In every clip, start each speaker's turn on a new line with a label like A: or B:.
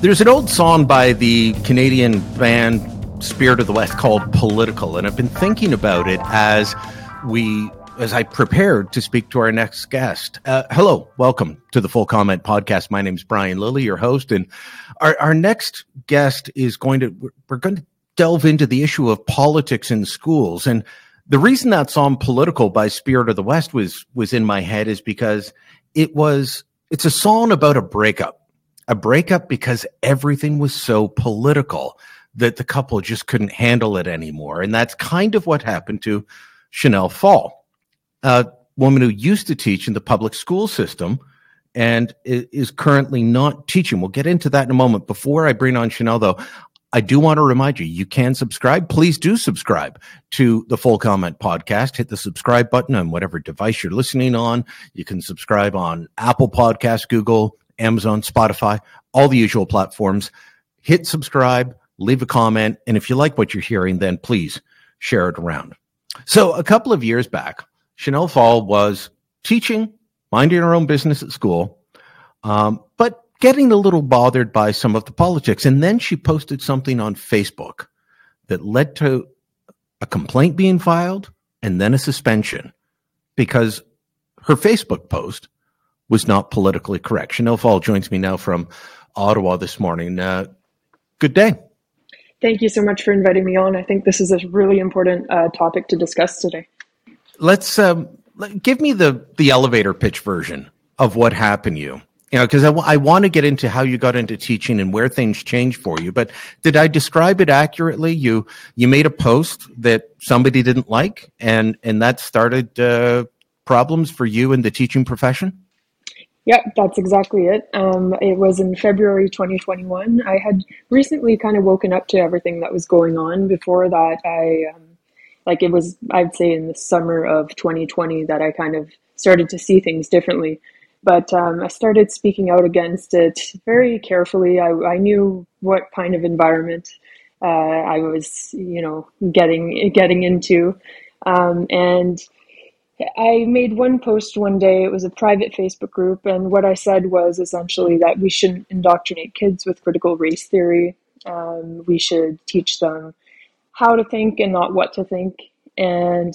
A: There's an old song by the Canadian band Spirit of the West called Political, and I've been thinking about it as we as I prepared to speak to our next guest. Uh, hello, welcome to the Full Comment Podcast. My name is Brian Lilley, your host, and our, our next guest is going to we're going to delve into the issue of politics in schools. And the reason that song "Political" by Spirit of the West was was in my head is because it was it's a song about a breakup a breakup because everything was so political that the couple just couldn't handle it anymore. And that's kind of what happened to Chanel Pfahl, a woman who used to teach in the public school system and is currently not teaching. We'll get into that in a moment. Before I bring on Chanel, though, I do want to remind you, you can subscribe. Please do subscribe to the Full Comment Podcast. Hit the subscribe button on whatever device you're listening on. You can subscribe on Apple Podcasts, Google, Amazon, Spotify, all the usual platforms. Hit subscribe, leave a comment, and if you like what you're hearing, then please share it around. So, a couple of years back, Chanel Pfahl was teaching, minding her own business at school, um, but getting a little bothered by some of the politics. And then she posted something on Facebook that led to a complaint being filed and then a suspension because her Facebook post was not politically correct. Chanel Pfahl joins me now from Ottawa this morning. Uh, good day.
B: Thank you so much for inviting me on. I think this is a really important uh, topic to discuss today.
A: Let's um, give me the the elevator pitch version of what happened to you. You know, because I, w- I want to get into how you got into teaching and where things changed for you. But did I describe it accurately? You you made a post that somebody didn't like, and and that started uh, problems for you in the teaching profession.
B: Yeah, that's exactly it. Um, it was in February 2021. I had recently kind of woken up to everything that was going on. Before that, I, um, like, it was, I'd say, in the summer of 2020 that I kind of started to see things differently. But um, I started speaking out against it very carefully. I, I knew what kind of environment uh, I was, you know, getting getting into, um, and I made one post one day. It was a private Facebook group, and what I said was essentially that we shouldn't indoctrinate kids with critical race theory. Um, we should teach them how to think and not what to think. And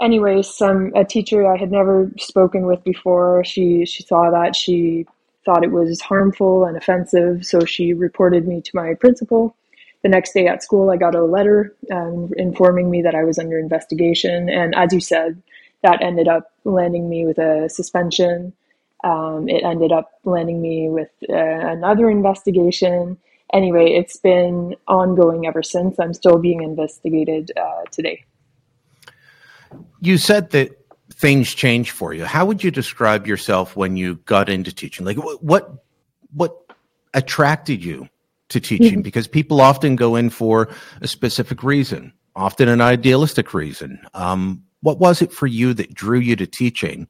B: anyway, some a teacher I had never spoken with before. She she saw that she thought it was harmful and offensive, so she reported me to my principal. The next day at school, I got a letter um, informing me that I was under investigation. And as you said, that ended up landing me with a suspension. Um, it ended up landing me with uh, another investigation. Anyway, it's been ongoing ever since. I'm still being investigated uh, today.
A: You said that things changed for you. How would you describe yourself when you got into teaching? Like what what attracted you to teaching? Mm-hmm. Because people often go in for a specific reason, often an idealistic reason. Um, what was it for you that drew you to teaching?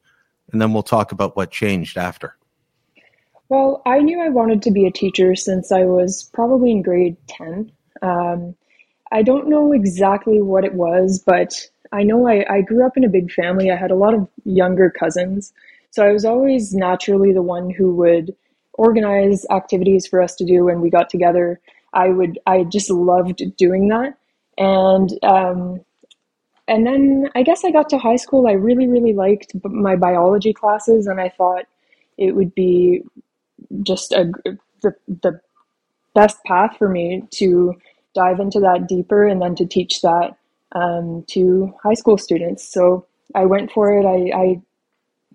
A: And then we'll talk about what changed after.
B: Well, I knew I wanted to be a teacher since I was probably in grade 10. Um, I don't know exactly what it was, but I know I, I grew up in a big family. I had a lot of younger cousins. So I was always naturally the one who would organize activities for us to do when we got together. I would, I just loved doing that. And um, and then I guess I got to high school. I really, really liked my biology classes, and I thought it would be just a the the best path for me to dive into that deeper and then to teach that um, to high school students. So I went for it. I, I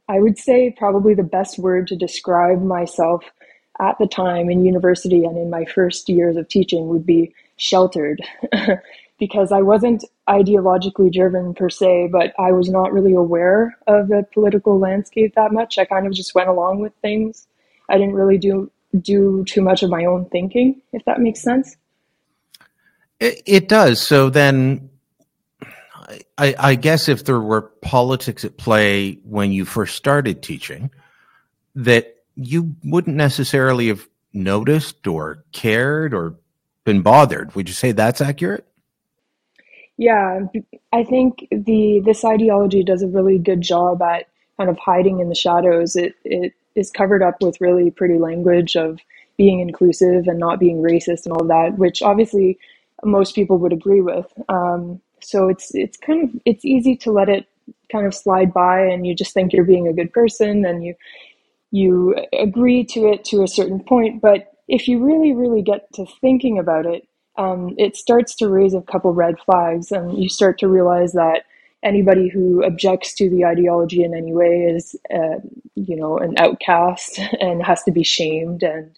B: I would say probably the best word to describe myself at the time in university and in my first years of teaching would be sheltered. because I wasn't ideologically driven per se, but I was not really aware of the political landscape that much. I kind of just went along with things. I didn't really do do too much of my own thinking, if that makes sense.
A: It, it does. So then, I, I guess if there were politics at play when you first started teaching, that you wouldn't necessarily have noticed or cared or been bothered. Would you say that's accurate?
B: Yeah, I think the this ideology does a really good job at kind of hiding in the shadows. It it is covered up with really pretty language of being inclusive and not being racist and all that, which obviously most people would agree with. Um, so it's it's kind of it's easy to let it kind of slide by, and you just think you're being a good person, and you you agree to it to a certain point. But if you really really get to thinking about it, um, it starts to raise a couple red flags, and you start to realize that anybody who objects to the ideology in any way is, uh, you know, an outcast and has to be shamed, and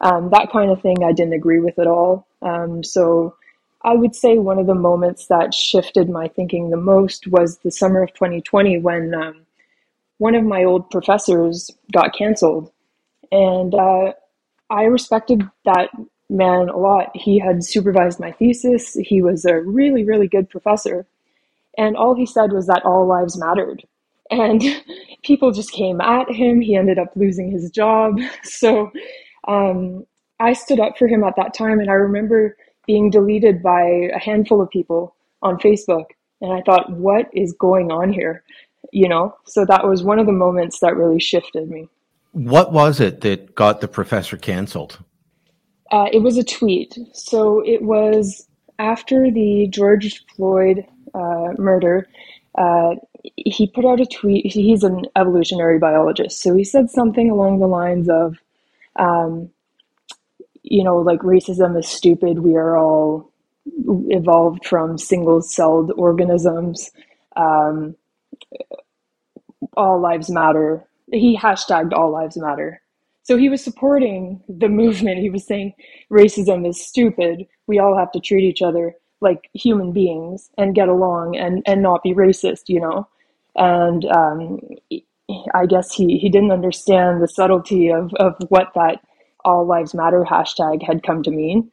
B: um, that kind of thing. I didn't agree with at all. Um, so I would say one of the moments that shifted my thinking the most was the summer of 2020 when um, one of my old professors got canceled, and uh, I respected that man a lot. He had supervised my thesis. He was a really, really good professor. And all he said was that all lives mattered. And people just came at him. He ended up losing his job. So um, I stood up for him at that time. And I remember being deleted by a handful of people on Facebook. And I thought, what is going on here? You know, so that was one of the moments that really shifted me.
A: What was it that got the professor canceled?
B: Uh, it was a tweet. So it was after the George Floyd uh, murder. Uh, he put out a tweet. He's an evolutionary biologist. So he said something along the lines of, um, you know, like racism is stupid. We are all evolved from single celled organisms. Um, all lives matter. He hashtagged all lives matter. So he was supporting the movement. He was saying racism is stupid. We all have to treat each other like human beings and get along and, and not be racist, you know? And um, I guess he, he didn't understand the subtlety of, of what that all lives matter hashtag had come to mean.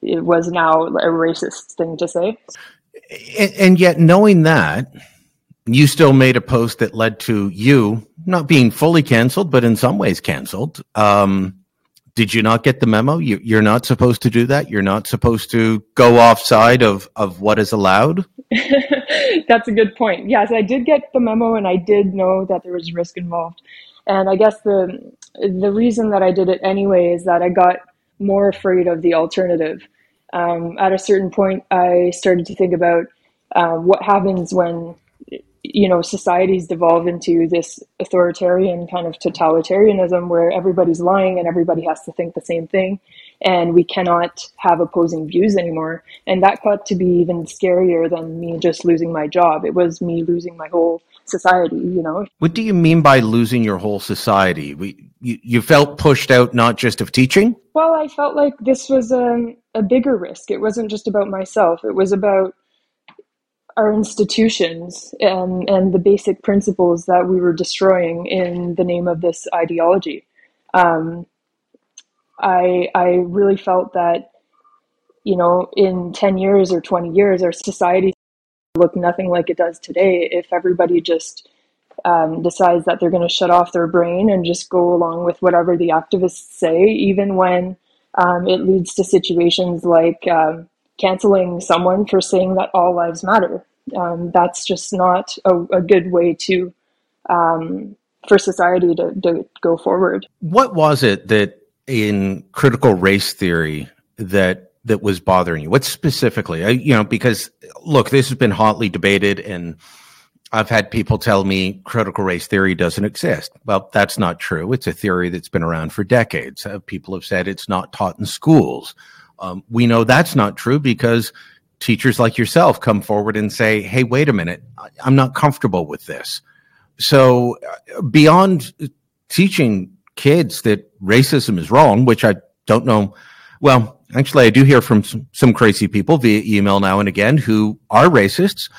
B: It was now a racist thing to say.
A: And, and yet, knowing that, you still made a post that led to you not being fully canceled, but in some ways canceled. Um, did you not get the memo? You, are not supposed to do that. You're not supposed to go offside of of what is allowed.
B: That's a good point. Yes, I did get the memo, and I did know that there was risk involved. And I guess the the reason that I did it anyway is that I got more afraid of the alternative. Um, at a certain point, I started to think about uh, what happens when you know societies devolve into this authoritarian kind of totalitarianism where everybody's lying and everybody has to think the same thing. And we cannot have opposing views anymore. And that got to be even scarier than me just losing my job. It was me losing my whole society you know?
A: What do you mean by losing your whole society? We you, you felt pushed out not just of teaching?
B: Well i felt like this was a, a bigger risk. It wasn't just about myself. It was about our institutions and, and the basic principles that we were destroying in the name of this ideology. Um, I, I really felt that, you know, in 10 years or 20 years, our society look nothing like it does today if everybody just um, decides that they're going to shut off their brain and just go along with whatever the activists say, even when um, it leads to situations like um, canceling someone for saying that all lives matter. Um, that's just not a, a good way to um, for society to, to go forward.
A: What was it that in critical race theory that that was bothering you? What specifically? I, you know, because look, this has been hotly debated, and I've had people tell me critical race theory doesn't exist. Well, that's not true. It's a theory that's been around for decades. Uh, people have said it's not taught in schools. Um, we know that's not true because teachers like yourself come forward and say, "Hey, wait a minute, I'm not comfortable with this." So, uh, beyond teaching kids that racism is wrong, which I don't know. Well, actually, I do hear from some, some crazy people via email now and again who are racists,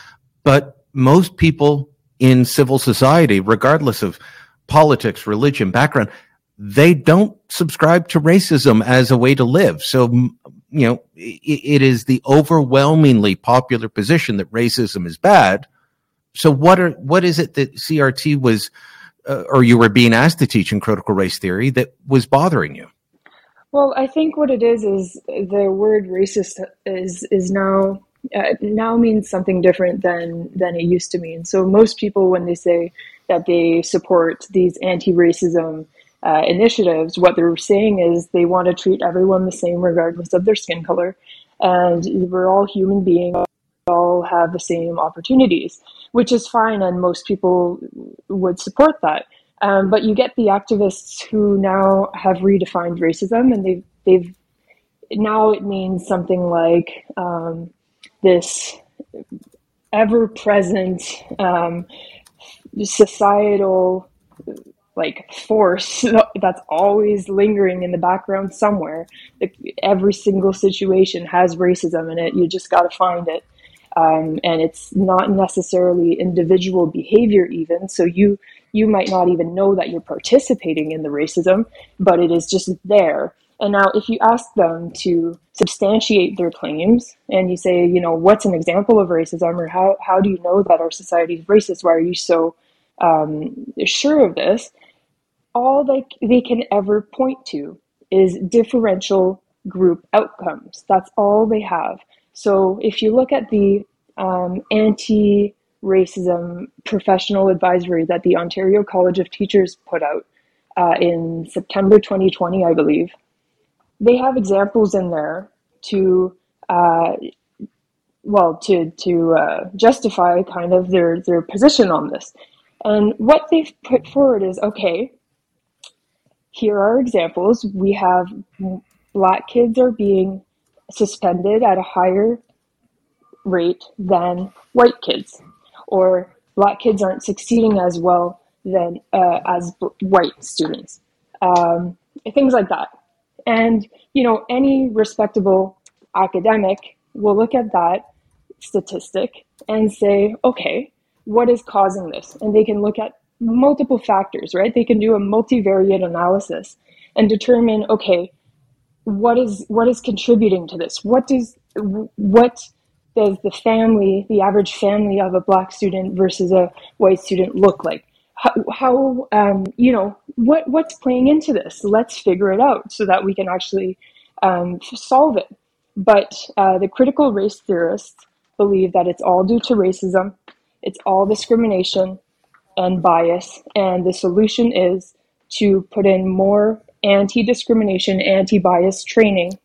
A: but most people in civil society, regardless of politics, religion, background, they don't subscribe to racism as a way to live. So, you know, it, it is the overwhelmingly popular position that racism is bad. So, what are what is it that CRT was, uh, or you were being asked to teach in critical race theory that was bothering you?
B: Well, I think what it is is the word racist is is now uh, now means something different than than it used to mean. So most people, when they say that they support these anti-racism uh, initiatives, what they're saying is they want to treat everyone the same regardless of their skin color. And we're all human beings, all have the same opportunities, which is fine. And most people would support that. Um, but you get the activists who now have redefined racism and they've, they've now it means something like um, this ever present um, societal like force that's always lingering in the background somewhere. Every single situation has racism in it. You just got to find it. Um, and it's not necessarily individual behavior even so you you might not even know that you're participating in the racism but it is just there and now if you ask them to substantiate their claims and you say you know what's an example of racism or how, how do you know that our society is racist why are you so um, sure of this all they, they can ever point to is differential group outcomes. That's all they have. So if you look at the um, anti racism professional advisory that the Ontario College of Teachers put out uh, in September 2020, I believe, they have examples in there to. Uh, well, to to uh, justify kind of their their position on this, and what they've put forward is okay here are examples. We have black kids are being suspended at a higher rate than white kids, or black kids aren't succeeding as well than uh, as b- white students, um, things like that. And you know, any respectable academic will look at that statistic and say, okay, what is causing this? And they can look at multiple factors, right? They can do a multivariate analysis and determine, okay, what is what is contributing to this? What does what does the family, the average family of a black student versus a white student look like? How, how um, you know what what's playing into this? Let's figure it out so that we can actually um, solve it. But uh, the critical race theorists believe that it's all due to racism, it's all discrimination, and bias. And the solution is to put in more anti discrimination, anti bias training.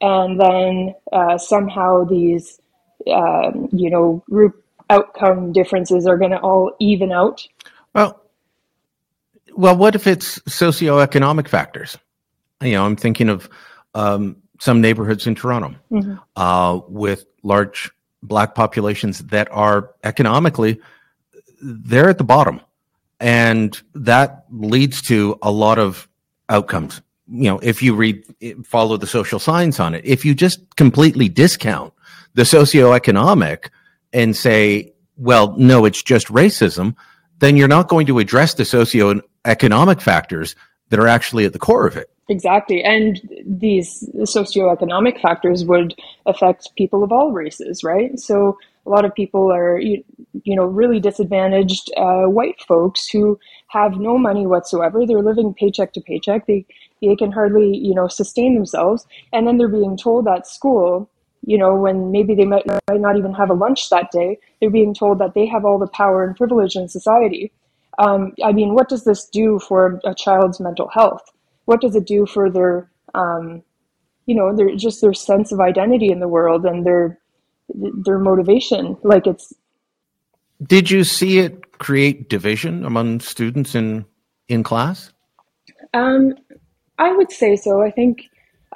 B: And then uh, somehow these, uh, you know, group outcome differences are going to all even out.
A: Well, well, what if it's socioeconomic factors? You know, I'm thinking of um, some neighborhoods in Toronto mm-hmm. uh, with large black populations that are economically they're at the bottom. And that leads to a lot of outcomes. You know, if you read, follow the social science on it, if you just completely discount the socioeconomic and say, well, no, it's just racism, then you're not going to address the socioeconomic factors that are actually at the core of it.
B: Exactly. And these socioeconomic factors would affect people of all races, right? So a lot of people are you, you know really disadvantaged uh, white folks who have no money whatsoever. They're living paycheck to paycheck. They they can hardly you know sustain themselves. And then they're being told at school you know when maybe they might, might not even have a lunch that day they're being told that they have all the power and privilege in society. Um, i mean what does this do for a child's mental health? What does it do for their um, you know their just their sense of identity in the world and their their motivation. Like it's.
A: Did you see it create division among students in in class?
B: Um, I would say so. I think,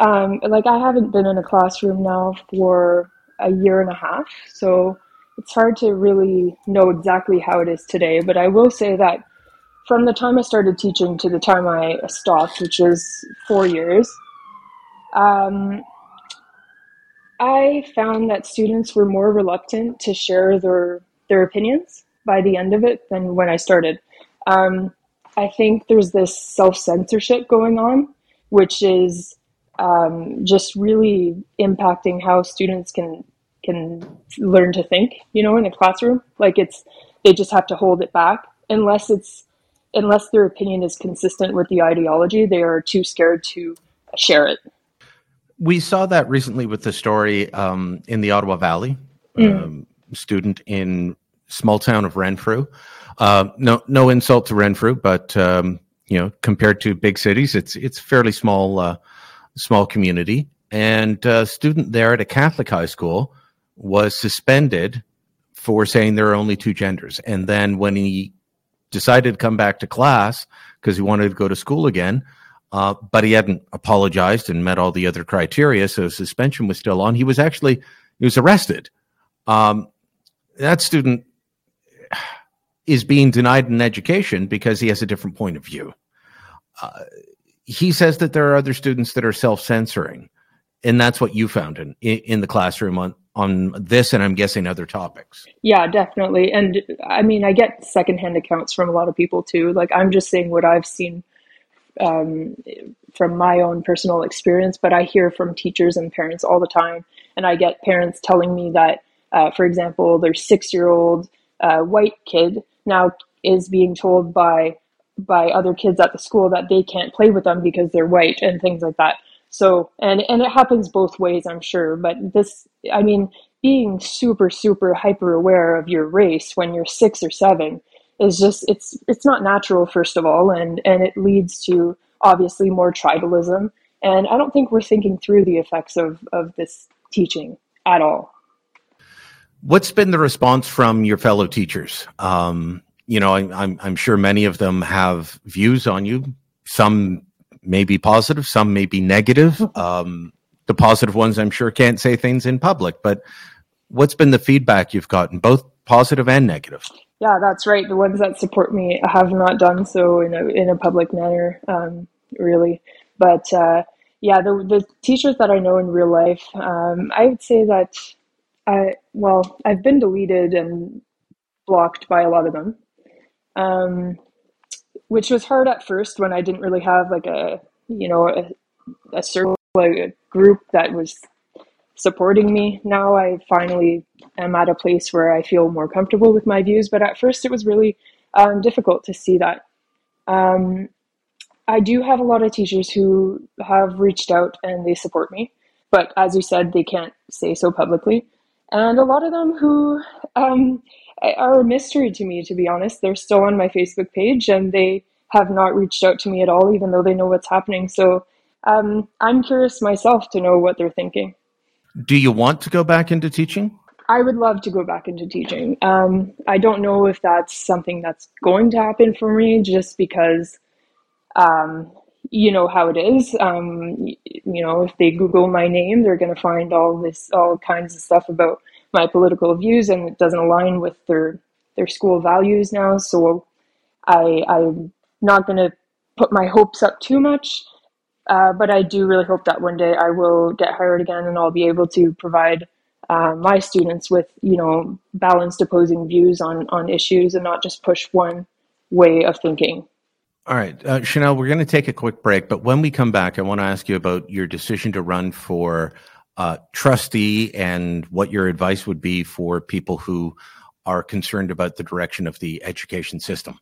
B: um, like, I haven't been in a classroom now for a year and a half, so it's hard to really know exactly how it is today. But I will say that from the time I started teaching to the time I stopped, which was four years, um, I found that students were more reluctant to share their their opinions by the end of it than when I started. Um, I think there's this self censorship going on, which is um, just really impacting how students can can learn to think. You know, in a classroom, like it's they just have to hold it back unless it's unless their opinion is consistent with the ideology. They are too scared to share it.
A: We saw that recently with the story um, in the Ottawa Valley, mm. um, student in small town of Renfrew. Uh, no, no insult to Renfrew, but um, you know, compared to big cities, it's it's fairly small uh, small community. And a student there at a Catholic high school was suspended for saying there are only two genders. And then when he decided to come back to class because he wanted to go to school again, uh, but he hadn't apologized and met all the other criteria, so suspension was still on. He was actually he was arrested. Um, that student is being denied an education because he has a different point of view. Uh, he says that there are other students that are self-censoring, and that's what you found in in the classroom on on this, and I'm guessing other topics.
B: Yeah, definitely. And I mean, I get secondhand accounts from a lot of people too. Like I'm just saying what I've seen um, from my own personal experience, but I hear from teachers and parents all the time, and I get parents telling me that, uh, for example, their six-year-old uh, white kid now is being told by by other kids at the school that they can't play with them because they're white and things like that. So and and it happens both ways, I'm sure. But this, I mean, being super super hyper aware of your race when you're six or seven is just it's it's not natural first of all, and and it leads to obviously more tribalism. And I don't think we're thinking through the effects of of this teaching at all.
A: What's been the response from your fellow teachers? Um, you know, I, I'm I'm sure many of them have views on you. Some may be positive, some may be negative. Um, the positive ones, I'm sure, can't say things in public. But what's been the feedback you've gotten, both positive and negative?
B: Yeah, that's right. The ones that support me have not done so in a in a public manner, um, really. But uh, yeah, the the teachers that I know in real life, um, I would say that I well, I've been deleted and blocked by a lot of them um, which was hard at first when I didn't really have like a you know a, a circle a group that was supporting me. Now I finally am at a place where I feel more comfortable with my views, but at first it was really um, difficult to see that. Um, I do have a lot of teachers who have reached out and they support me, but as you said, they can't say so publicly. And a lot of them who um, are a mystery to me, to be honest. They're still on my Facebook page and they have not reached out to me at all, even though they know what's happening. So um, I'm curious myself to know what they're thinking.
A: Do you want to go back into teaching?
B: I would love to go back into teaching. Um, I don't know if that's something that's going to happen for me just because, um, you know how it is. Um, you know, if they Google my name, they're going to find all this, all kinds of stuff about my political views and it doesn't align with their their school values now. So I I'm not going to put my hopes up too much. Uh, but I do really hope that one day I will get hired again and I'll be able to provide uh, my students with you know balanced opposing views on on issues and not just push one way of thinking.
A: All right, uh, Chanel, we're going to take a quick break, but when we come back, I want to ask you about your decision to run for uh, trustee and what your advice would be for people who are concerned about the direction of the education system.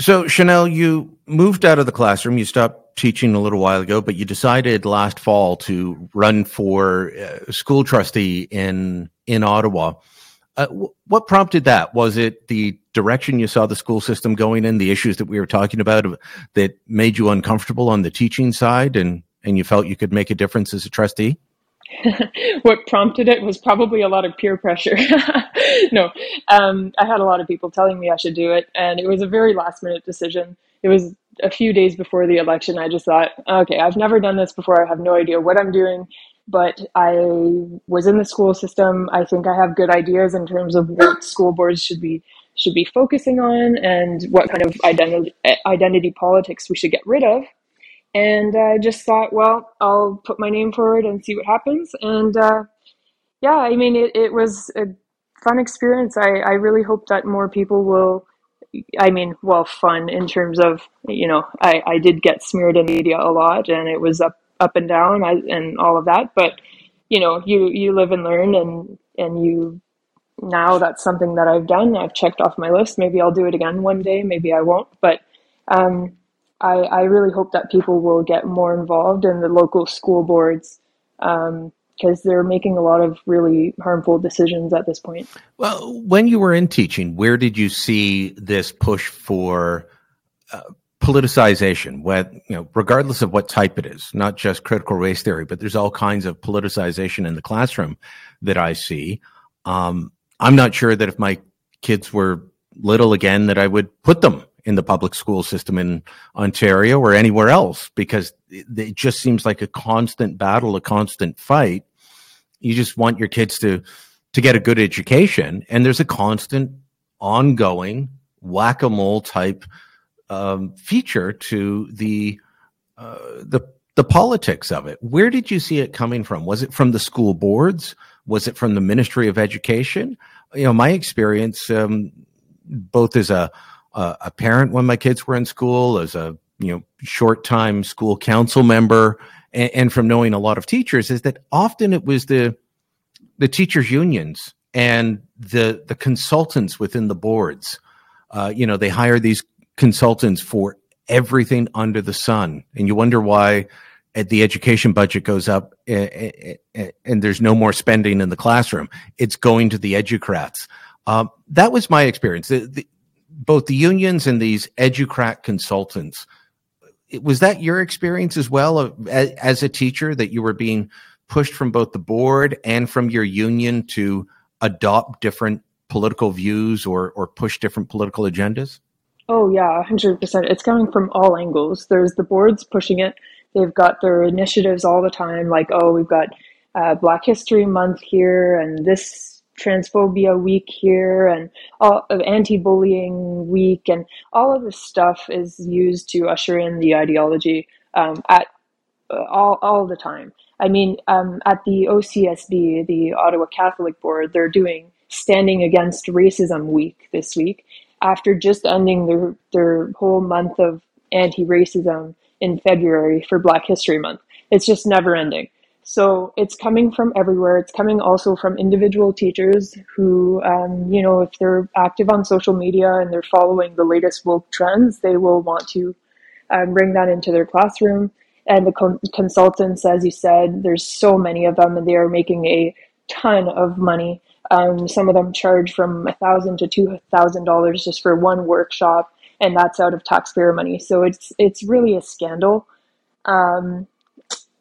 A: So, Chanel, you moved out of the classroom. You stopped teaching a little while ago, but you decided last fall to run for uh, school trustee in in Ottawa. Uh, w- what prompted that? Was it the direction you saw the school system going in, the issues that we were talking about that made you uncomfortable on the teaching side, and and you felt you could make a difference as a trustee?
B: what prompted it was probably a lot of peer pressure. no, um, I had a lot of people telling me I should do it, and it was a very last minute decision. It was a few days before the election. I just thought, okay, I've never done this before. I have no idea what I'm doing, but I was in the school system. I think I have good ideas in terms of what school boards should be should be focusing on and what kind of identity identity politics we should get rid of and I just thought, well, I'll put my name forward and see what happens. And uh, yeah, I mean, it, it was a fun experience. I, I really hope that more people will. I mean, well, fun in terms of you know, I, I did get smeared in media a lot, and it was up up and down I, and all of that. But you know, you you live and learn, and and you now that's something that I've done. I've checked off my list. Maybe I'll do it again one day. Maybe I won't. But um, I, I really hope that people will get more involved in the local school boards because um, they're making a lot of really harmful decisions at this point.
A: Well, when you were in teaching, where did you see this push for uh, politicization, what you know, regardless of what type it is, not just critical race theory, but there's all kinds of politicization in the classroom that I see. Um, I'm not sure that if my kids were little again, that I would put them in the public school system in Ontario or anywhere else because it, just seems like a constant battle, a constant fight. You just want your kids to to get a good education, and there's a constant, ongoing whack a mole type um, feature to the uh, the the politics of it. Where did you see it coming from? Was it from the school boards? Was it from the Ministry of Education? You know, my experience, um, both as a a parent when my kids were in school, as a you know short time school council member, and, and from knowing a lot of teachers, is that often it was the the teachers unions and the the consultants within the boards. Uh, you know, they hire these consultants for everything under the sun. And you wonder why eh, the education budget goes up and, and there's no more spending in the classroom. It's going to the educrats. Um, that was my experience. The, the, both the unions and these educrat consultants. Was that your experience as well as, a teacher that you were being pushed from both the board and from your union to adopt different political views or, or push different political agendas?
B: Oh yeah, hundred percent. It's coming from all angles. There's the boards pushing it. They've got their initiatives all the time, like oh, we've got uh, Black History Month here, and this transphobia week here, and all of anti-bullying week, and all of this stuff is used to usher in the ideology um, at uh, all all the time. I mean, um, at the OCSB, the Ottawa Catholic Board, they're doing Standing Against Racism Week this week, after just ending their their whole month of anti-racism in February for Black History Month. It's just never ending. So it's coming from everywhere. It's coming also from individual teachers who, um, you know, if they're active on social media and they're following the latest woke trends, they will want to um, bring that into their classroom. And the con- consultants, as you said, there's so many of them, and they are making a ton of money um, some of them charge from a thousand to two thousand dollars just for one workshop, and that's out of taxpayer money. So it's it's really a scandal. Um,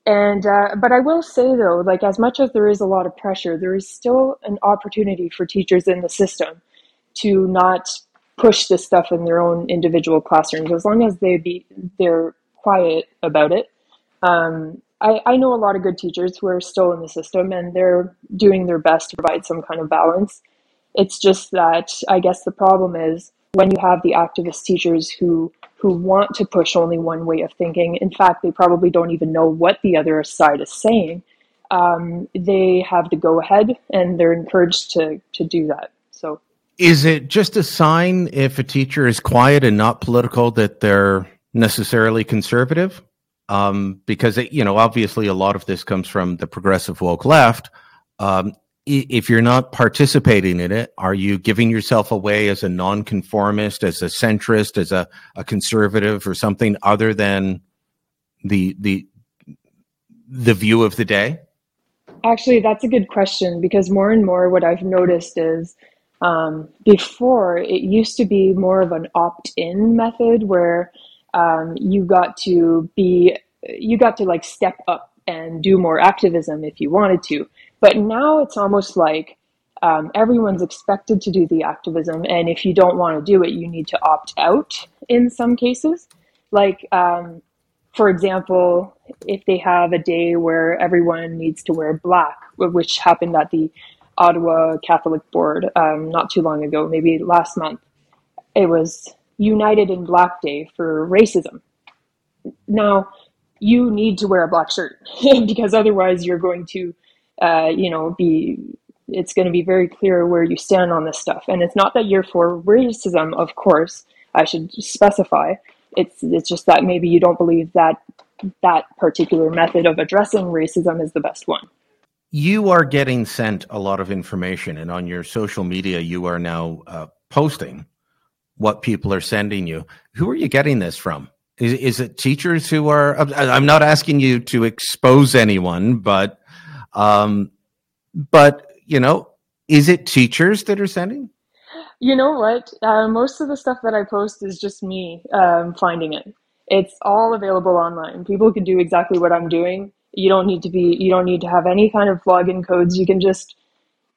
B: and uh, but I will say though, like as much as there is a lot of pressure, there is still an opportunity for teachers in the system to not push this stuff in their own individual classrooms as long as they be they're quiet about it. Um, I, I know a lot of good teachers who are still in the system and they're doing their best to provide some kind of balance. It's just that I guess the problem is when you have the activist teachers who who want to push only one way of thinking. In fact, they probably don't even know what the other side is saying. Um, they have to go ahead and they're encouraged to to do that. So,
A: is it just a sign if a teacher is quiet and not political that they're necessarily conservative? um, because it, you know obviously a lot of this comes from the progressive woke left. Um, if you're not participating in it, are you giving yourself away as a nonconformist, as a centrist, as a, a conservative, or something other than the the the view of the day?
B: Actually, that's a good question because more and more what I've noticed is um, before it used to be more of an opt in method where um, you got to be you got to like step up and do more activism if you wanted to but now it's almost like um, everyone's expected to do the activism and if you don't want to do it you need to opt out in some cases like um, for example if they have a day where everyone needs to wear black which happened at the ottawa catholic board um, not too long ago maybe last month it was United in Black Day for racism. Now, you need to wear a black shirt because otherwise you're going to, uh, you know, be. It's going to be very clear where you stand on this stuff, and it's not that you're for racism. Of course, I should specify. It's it's just that maybe you don't believe that that particular method of addressing racism is the best one.
A: You are getting sent a lot of information, and on your social media, you are now uh, posting what people are sending you. Who are you getting this from? Is, is it teachers who are? I'm not asking you to expose anyone, but, um, but you know, is it teachers that are sending?
B: You know what? Uh, most of the stuff that I post is just me um, finding it. It's all available online. People can do exactly what I'm doing. You don't need to be. You don't need to have any kind of login codes. You can just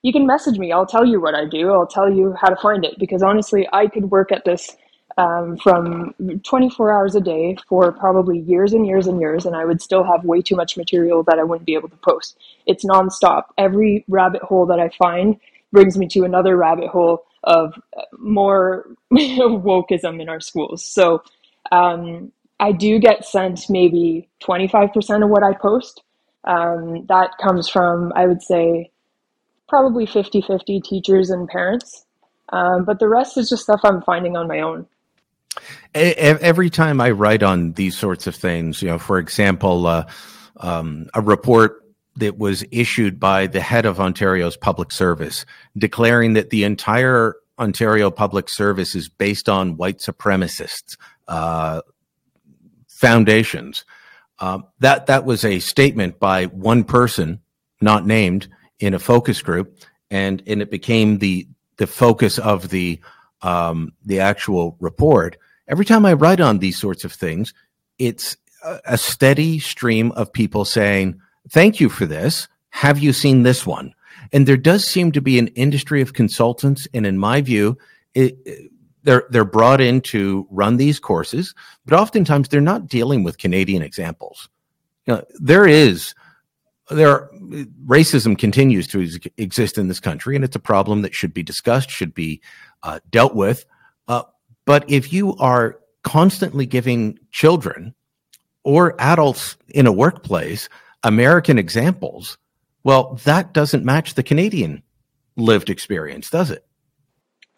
B: you can message me. I'll tell you what I do. I'll tell you how to find it because honestly, I could work at this um, from 24 hours a day for probably years and years and years, and I would still have way too much material that I wouldn't be able to post. It's nonstop. Every rabbit hole that I find brings me to another rabbit hole of more wokeism in our schools. So um, I do get sent maybe 25% of what I post. Um, that comes from, I would say, probably 50 50 teachers and parents. Um, but the rest is just stuff I'm finding on my own.
A: Every time I write on these sorts of things, you know, for example, uh, um, a report that was issued by the head of Ontario's public service declaring that the entire Ontario public service is based on white supremacists uh, foundations. Uh, that that was a statement by one person, not named, in a focus group, and and it became the the focus of the um, the actual report. Every time I write on these sorts of things, it's a, steady stream of people saying, "Thank you for this. Have you seen this one?" And there does seem to be an industry of consultants, and in my view, it, they're they're brought in to run these courses, but oftentimes they're not dealing with Canadian examples. You know, there is there are, racism continues to ex- exist in this country, and it's a problem that should be discussed, should be uh, dealt with. But if you are constantly giving children or adults in a workplace American examples, well, that doesn't match the Canadian lived experience, does it?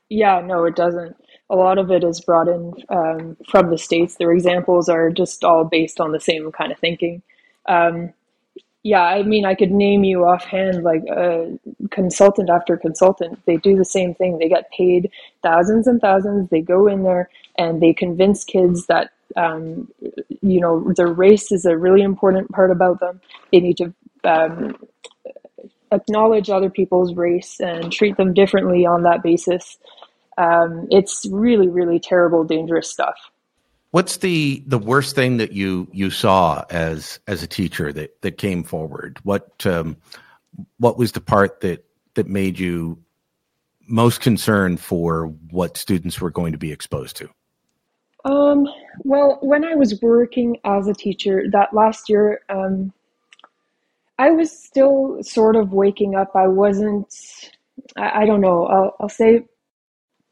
B: Yeah, no, it doesn't. A lot of it is brought in um, from the states. Their examples are just all based on the same kind of thinking. Um, yeah, I mean, I could name you offhand like a uh, consultant after consultant. They do the same thing. They get paid thousands and thousands. They go in there and they convince kids that, um, you know, their race is a really important part about them. They need to um, acknowledge other people's race and treat them differently on that basis. Um, it's really, really terrible, dangerous stuff.
A: What's the the worst thing that you you saw as as a teacher that that came forward? What um, what was the part that that made you most concerned for what students were going to be exposed to?
B: Um, well, when I was working as a teacher that last year, um, I was still sort of waking up. I wasn't. I, I don't know. I'll, I'll say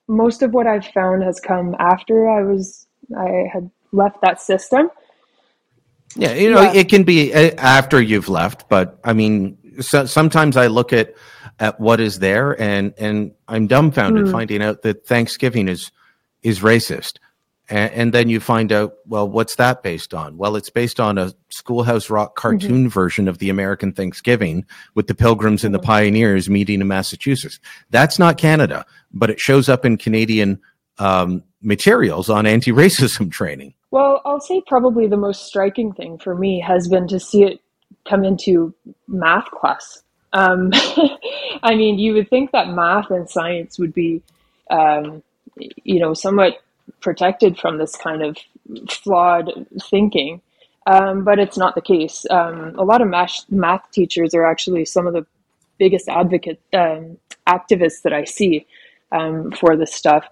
B: most of what I've found has come after I was I had left that system.
A: Yeah, you know, yeah. it can be uh, after you've left, but I mean, so, sometimes I look at at what is there, and and I'm dumbfounded mm. finding out that Thanksgiving is is racist, and, and, then you find out, well, what's that based on? Well, it's based on a Schoolhouse Rock cartoon mm-hmm. version of the American Thanksgiving with the Pilgrims and the mm-hmm. Pioneers meeting in Massachusetts. That's not Canada, but it shows up in Canadian um, materials on anti racism training?
B: Well, I'll say probably the most striking thing for me has been to see it come into math class. Um, I mean, you would think that math and science would be, um, you know, somewhat protected from this kind of flawed thinking, um, but it's not the case. Um, a lot of math, math teachers are actually some of the biggest advocate um, activists that I see um, for this stuff.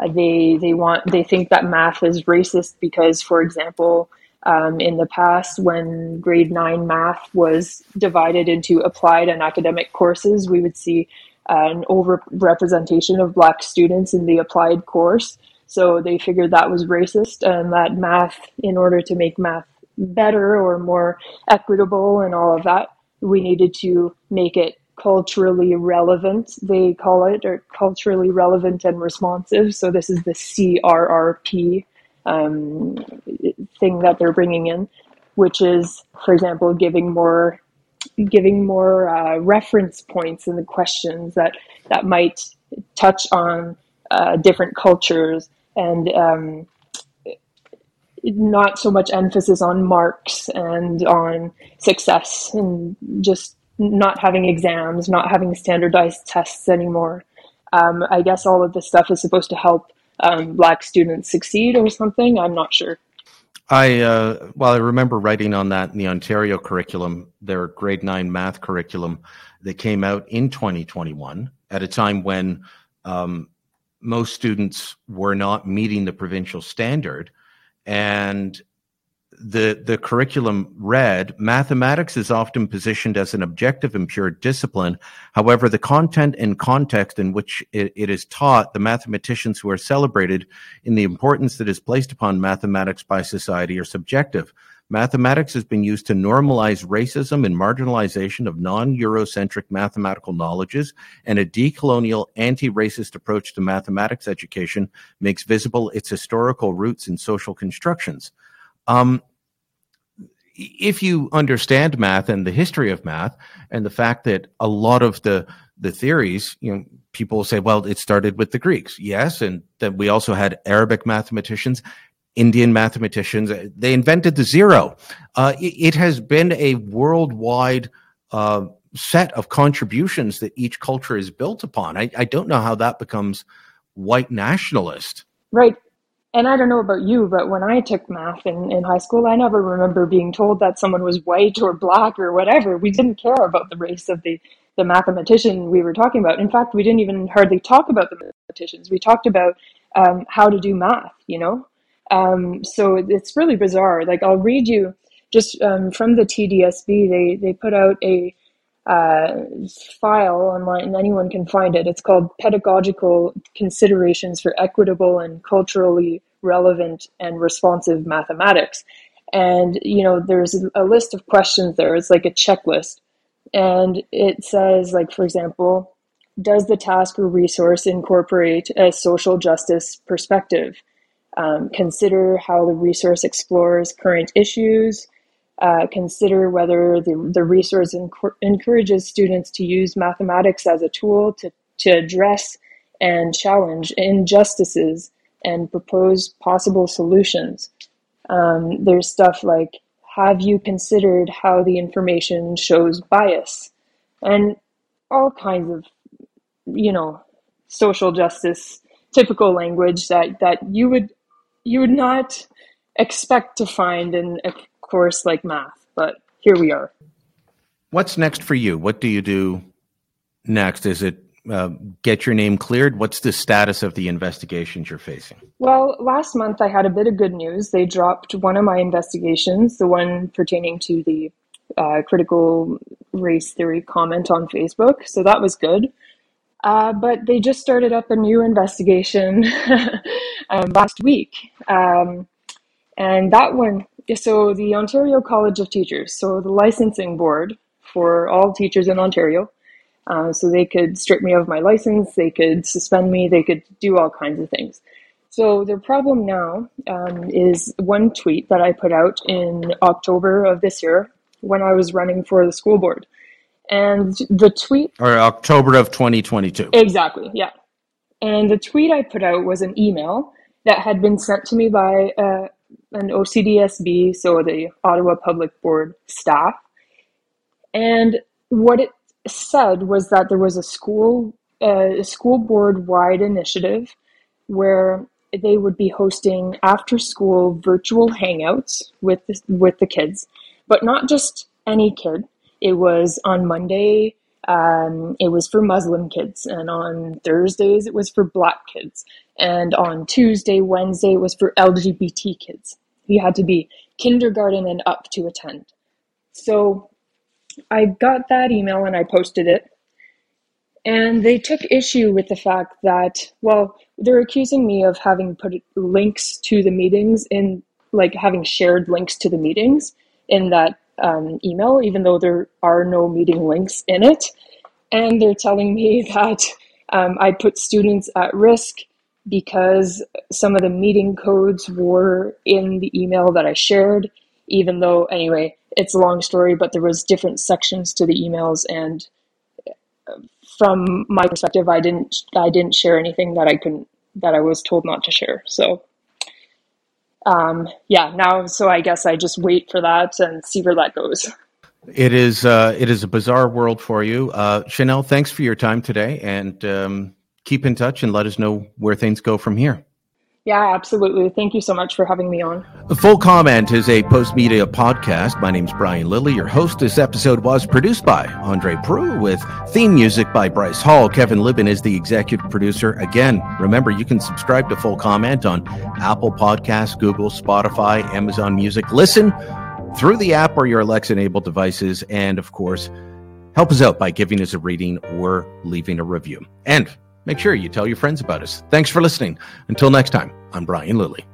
B: Uh, they they want they think that math is racist because, for example, um, in the past, when grade nine math was divided into applied and academic courses, we would see uh, an overrepresentation of black students in the applied course. So they figured that was racist and that math, in order to make math better or more equitable and all of that, we needed to make it culturally relevant, they call it, or culturally relevant and responsive. So this is the CRRP um, thing that they're bringing in, which is, for example, giving more giving more uh, reference points in the questions that that might touch on uh, different cultures and um, not so much emphasis on marks and on success and just not having exams, not having standardized tests anymore. um, I guess all of this stuff is supposed to help um, black students succeed or something. I'm not sure.
A: I uh, well, I remember writing on that in the Ontario curriculum, their grade nine math curriculum that came out in 2021 at a time when um, most students were not meeting the provincial standard, and the the curriculum read mathematics is often positioned as an objective and pure discipline. However the content and context in which it, it is taught the mathematicians who are celebrated in the importance that is placed upon mathematics by society are subjective. Mathematics has been used to normalize racism and marginalization of non-eurocentric mathematical knowledges and a decolonial anti-racist approach to mathematics education makes visible its historical roots in social constructions um, if you understand math and the history of math and the fact that a lot of the the theories, you know, people say, well, it started with the Greeks. Yes, and that we also had Arabic mathematicians, Indian mathematicians. They invented the zero. Uh, it, it, has been a worldwide uh, set of contributions that each culture is built upon. I, I don't know how that becomes white nationalist.
B: Right and I don't know about you, but when I took math in, in high school, I never remember being told that someone was white or black or whatever. We didn't care about the race of the, the mathematician we were talking about. In fact, we didn't even hardly talk about the mathematicians. We talked about um, how to do math, you know? Um, so it's really bizarre. Like, I'll read you just um, from the TDSB, they, they put out a, uh, file online, and anyone can find it. It's called Pedagogical Considerations for Equitable and Culturally Relevant and Responsive Mathematics. And, you know, there's a list of questions there. It's like a checklist. And it says, like, for example, does the task or resource incorporate a social justice perspective? Um, consider how the resource explores current issues, uh, consider whether the, the resource enc- encourages students to use mathematics as a tool to, to address and challenge injustices and propose possible solutions. Um, there's stuff like have you considered how the information shows bias and all kinds of you know social justice typical language that that you would you would not expect to find in a course like math, but here we are.
A: What's next for you? What do you do next? Is it uh, get your name cleared? What's the status of the investigations you're facing?
B: Well, last month I had a bit of good news. They dropped one of my investigations, the one pertaining to the uh, critical race theory comment on Facebook. So that was good. Uh, but they just started up a new investigation um, last week. Um, and that one so the Ontario College of Teachers, so the licensing board for all teachers in Ontario. Uh, so they could strip me of my license, they could suspend me, they could do all kinds of things. So their problem now um, is one tweet that I put out in October of this year when I was running for the school board. And the tweet.
A: Or October of 2022.
B: Exactly, yeah. And the tweet I put out was an email that had been sent to me by uh, an OCDSB, so the Ottawa Public Board staff. And what it said was that there was a school uh, a school board wide initiative where they would be hosting after school virtual hangouts with the, with the kids, but not just any kid. It was on Monday, um, it was for Muslim kids, and on Thursdays it was for Black kids, and on Tuesday, Wednesday it was for LGBT kids. You had to be kindergarten and up to attend. So I got that email and I posted it, and they took issue with the fact that well, they're accusing me of having put links to the meetings in like having shared links to the meetings in that um, email, even though there are no meeting links in it. And they're telling me that um, I put students at risk because some of the meeting codes were in the email that I shared, even though, anyway, it's a long story, but there was different sections to the emails and from my perspective, I didn't, I didn't share anything that I couldn't, that I was told not to share. So um, yeah, now, so I guess I just wait for that and see where that goes.
A: It is uh, it is a bizarre world for you, uh, Chanel. Thanks for your time today, and um, keep in touch and let us know where things go from here.
B: Yeah, absolutely. Thank you so much for having me on.
A: The Full Comment is a Postmedia podcast. My name's Brian Lilley, Your host. This episode was produced by Andre Proulx with theme music by Bryce Hall. Kevin Libin is the executive producer. Again, remember you can subscribe to Full Comment on Apple Podcasts, Google, Spotify, Amazon Music. Listen through the app or your Alexa enabled devices. And of course, help us out by giving us a reading or leaving a review. And make sure you tell your friends about us. Thanks for listening. Until next time, I'm Brian Lilley.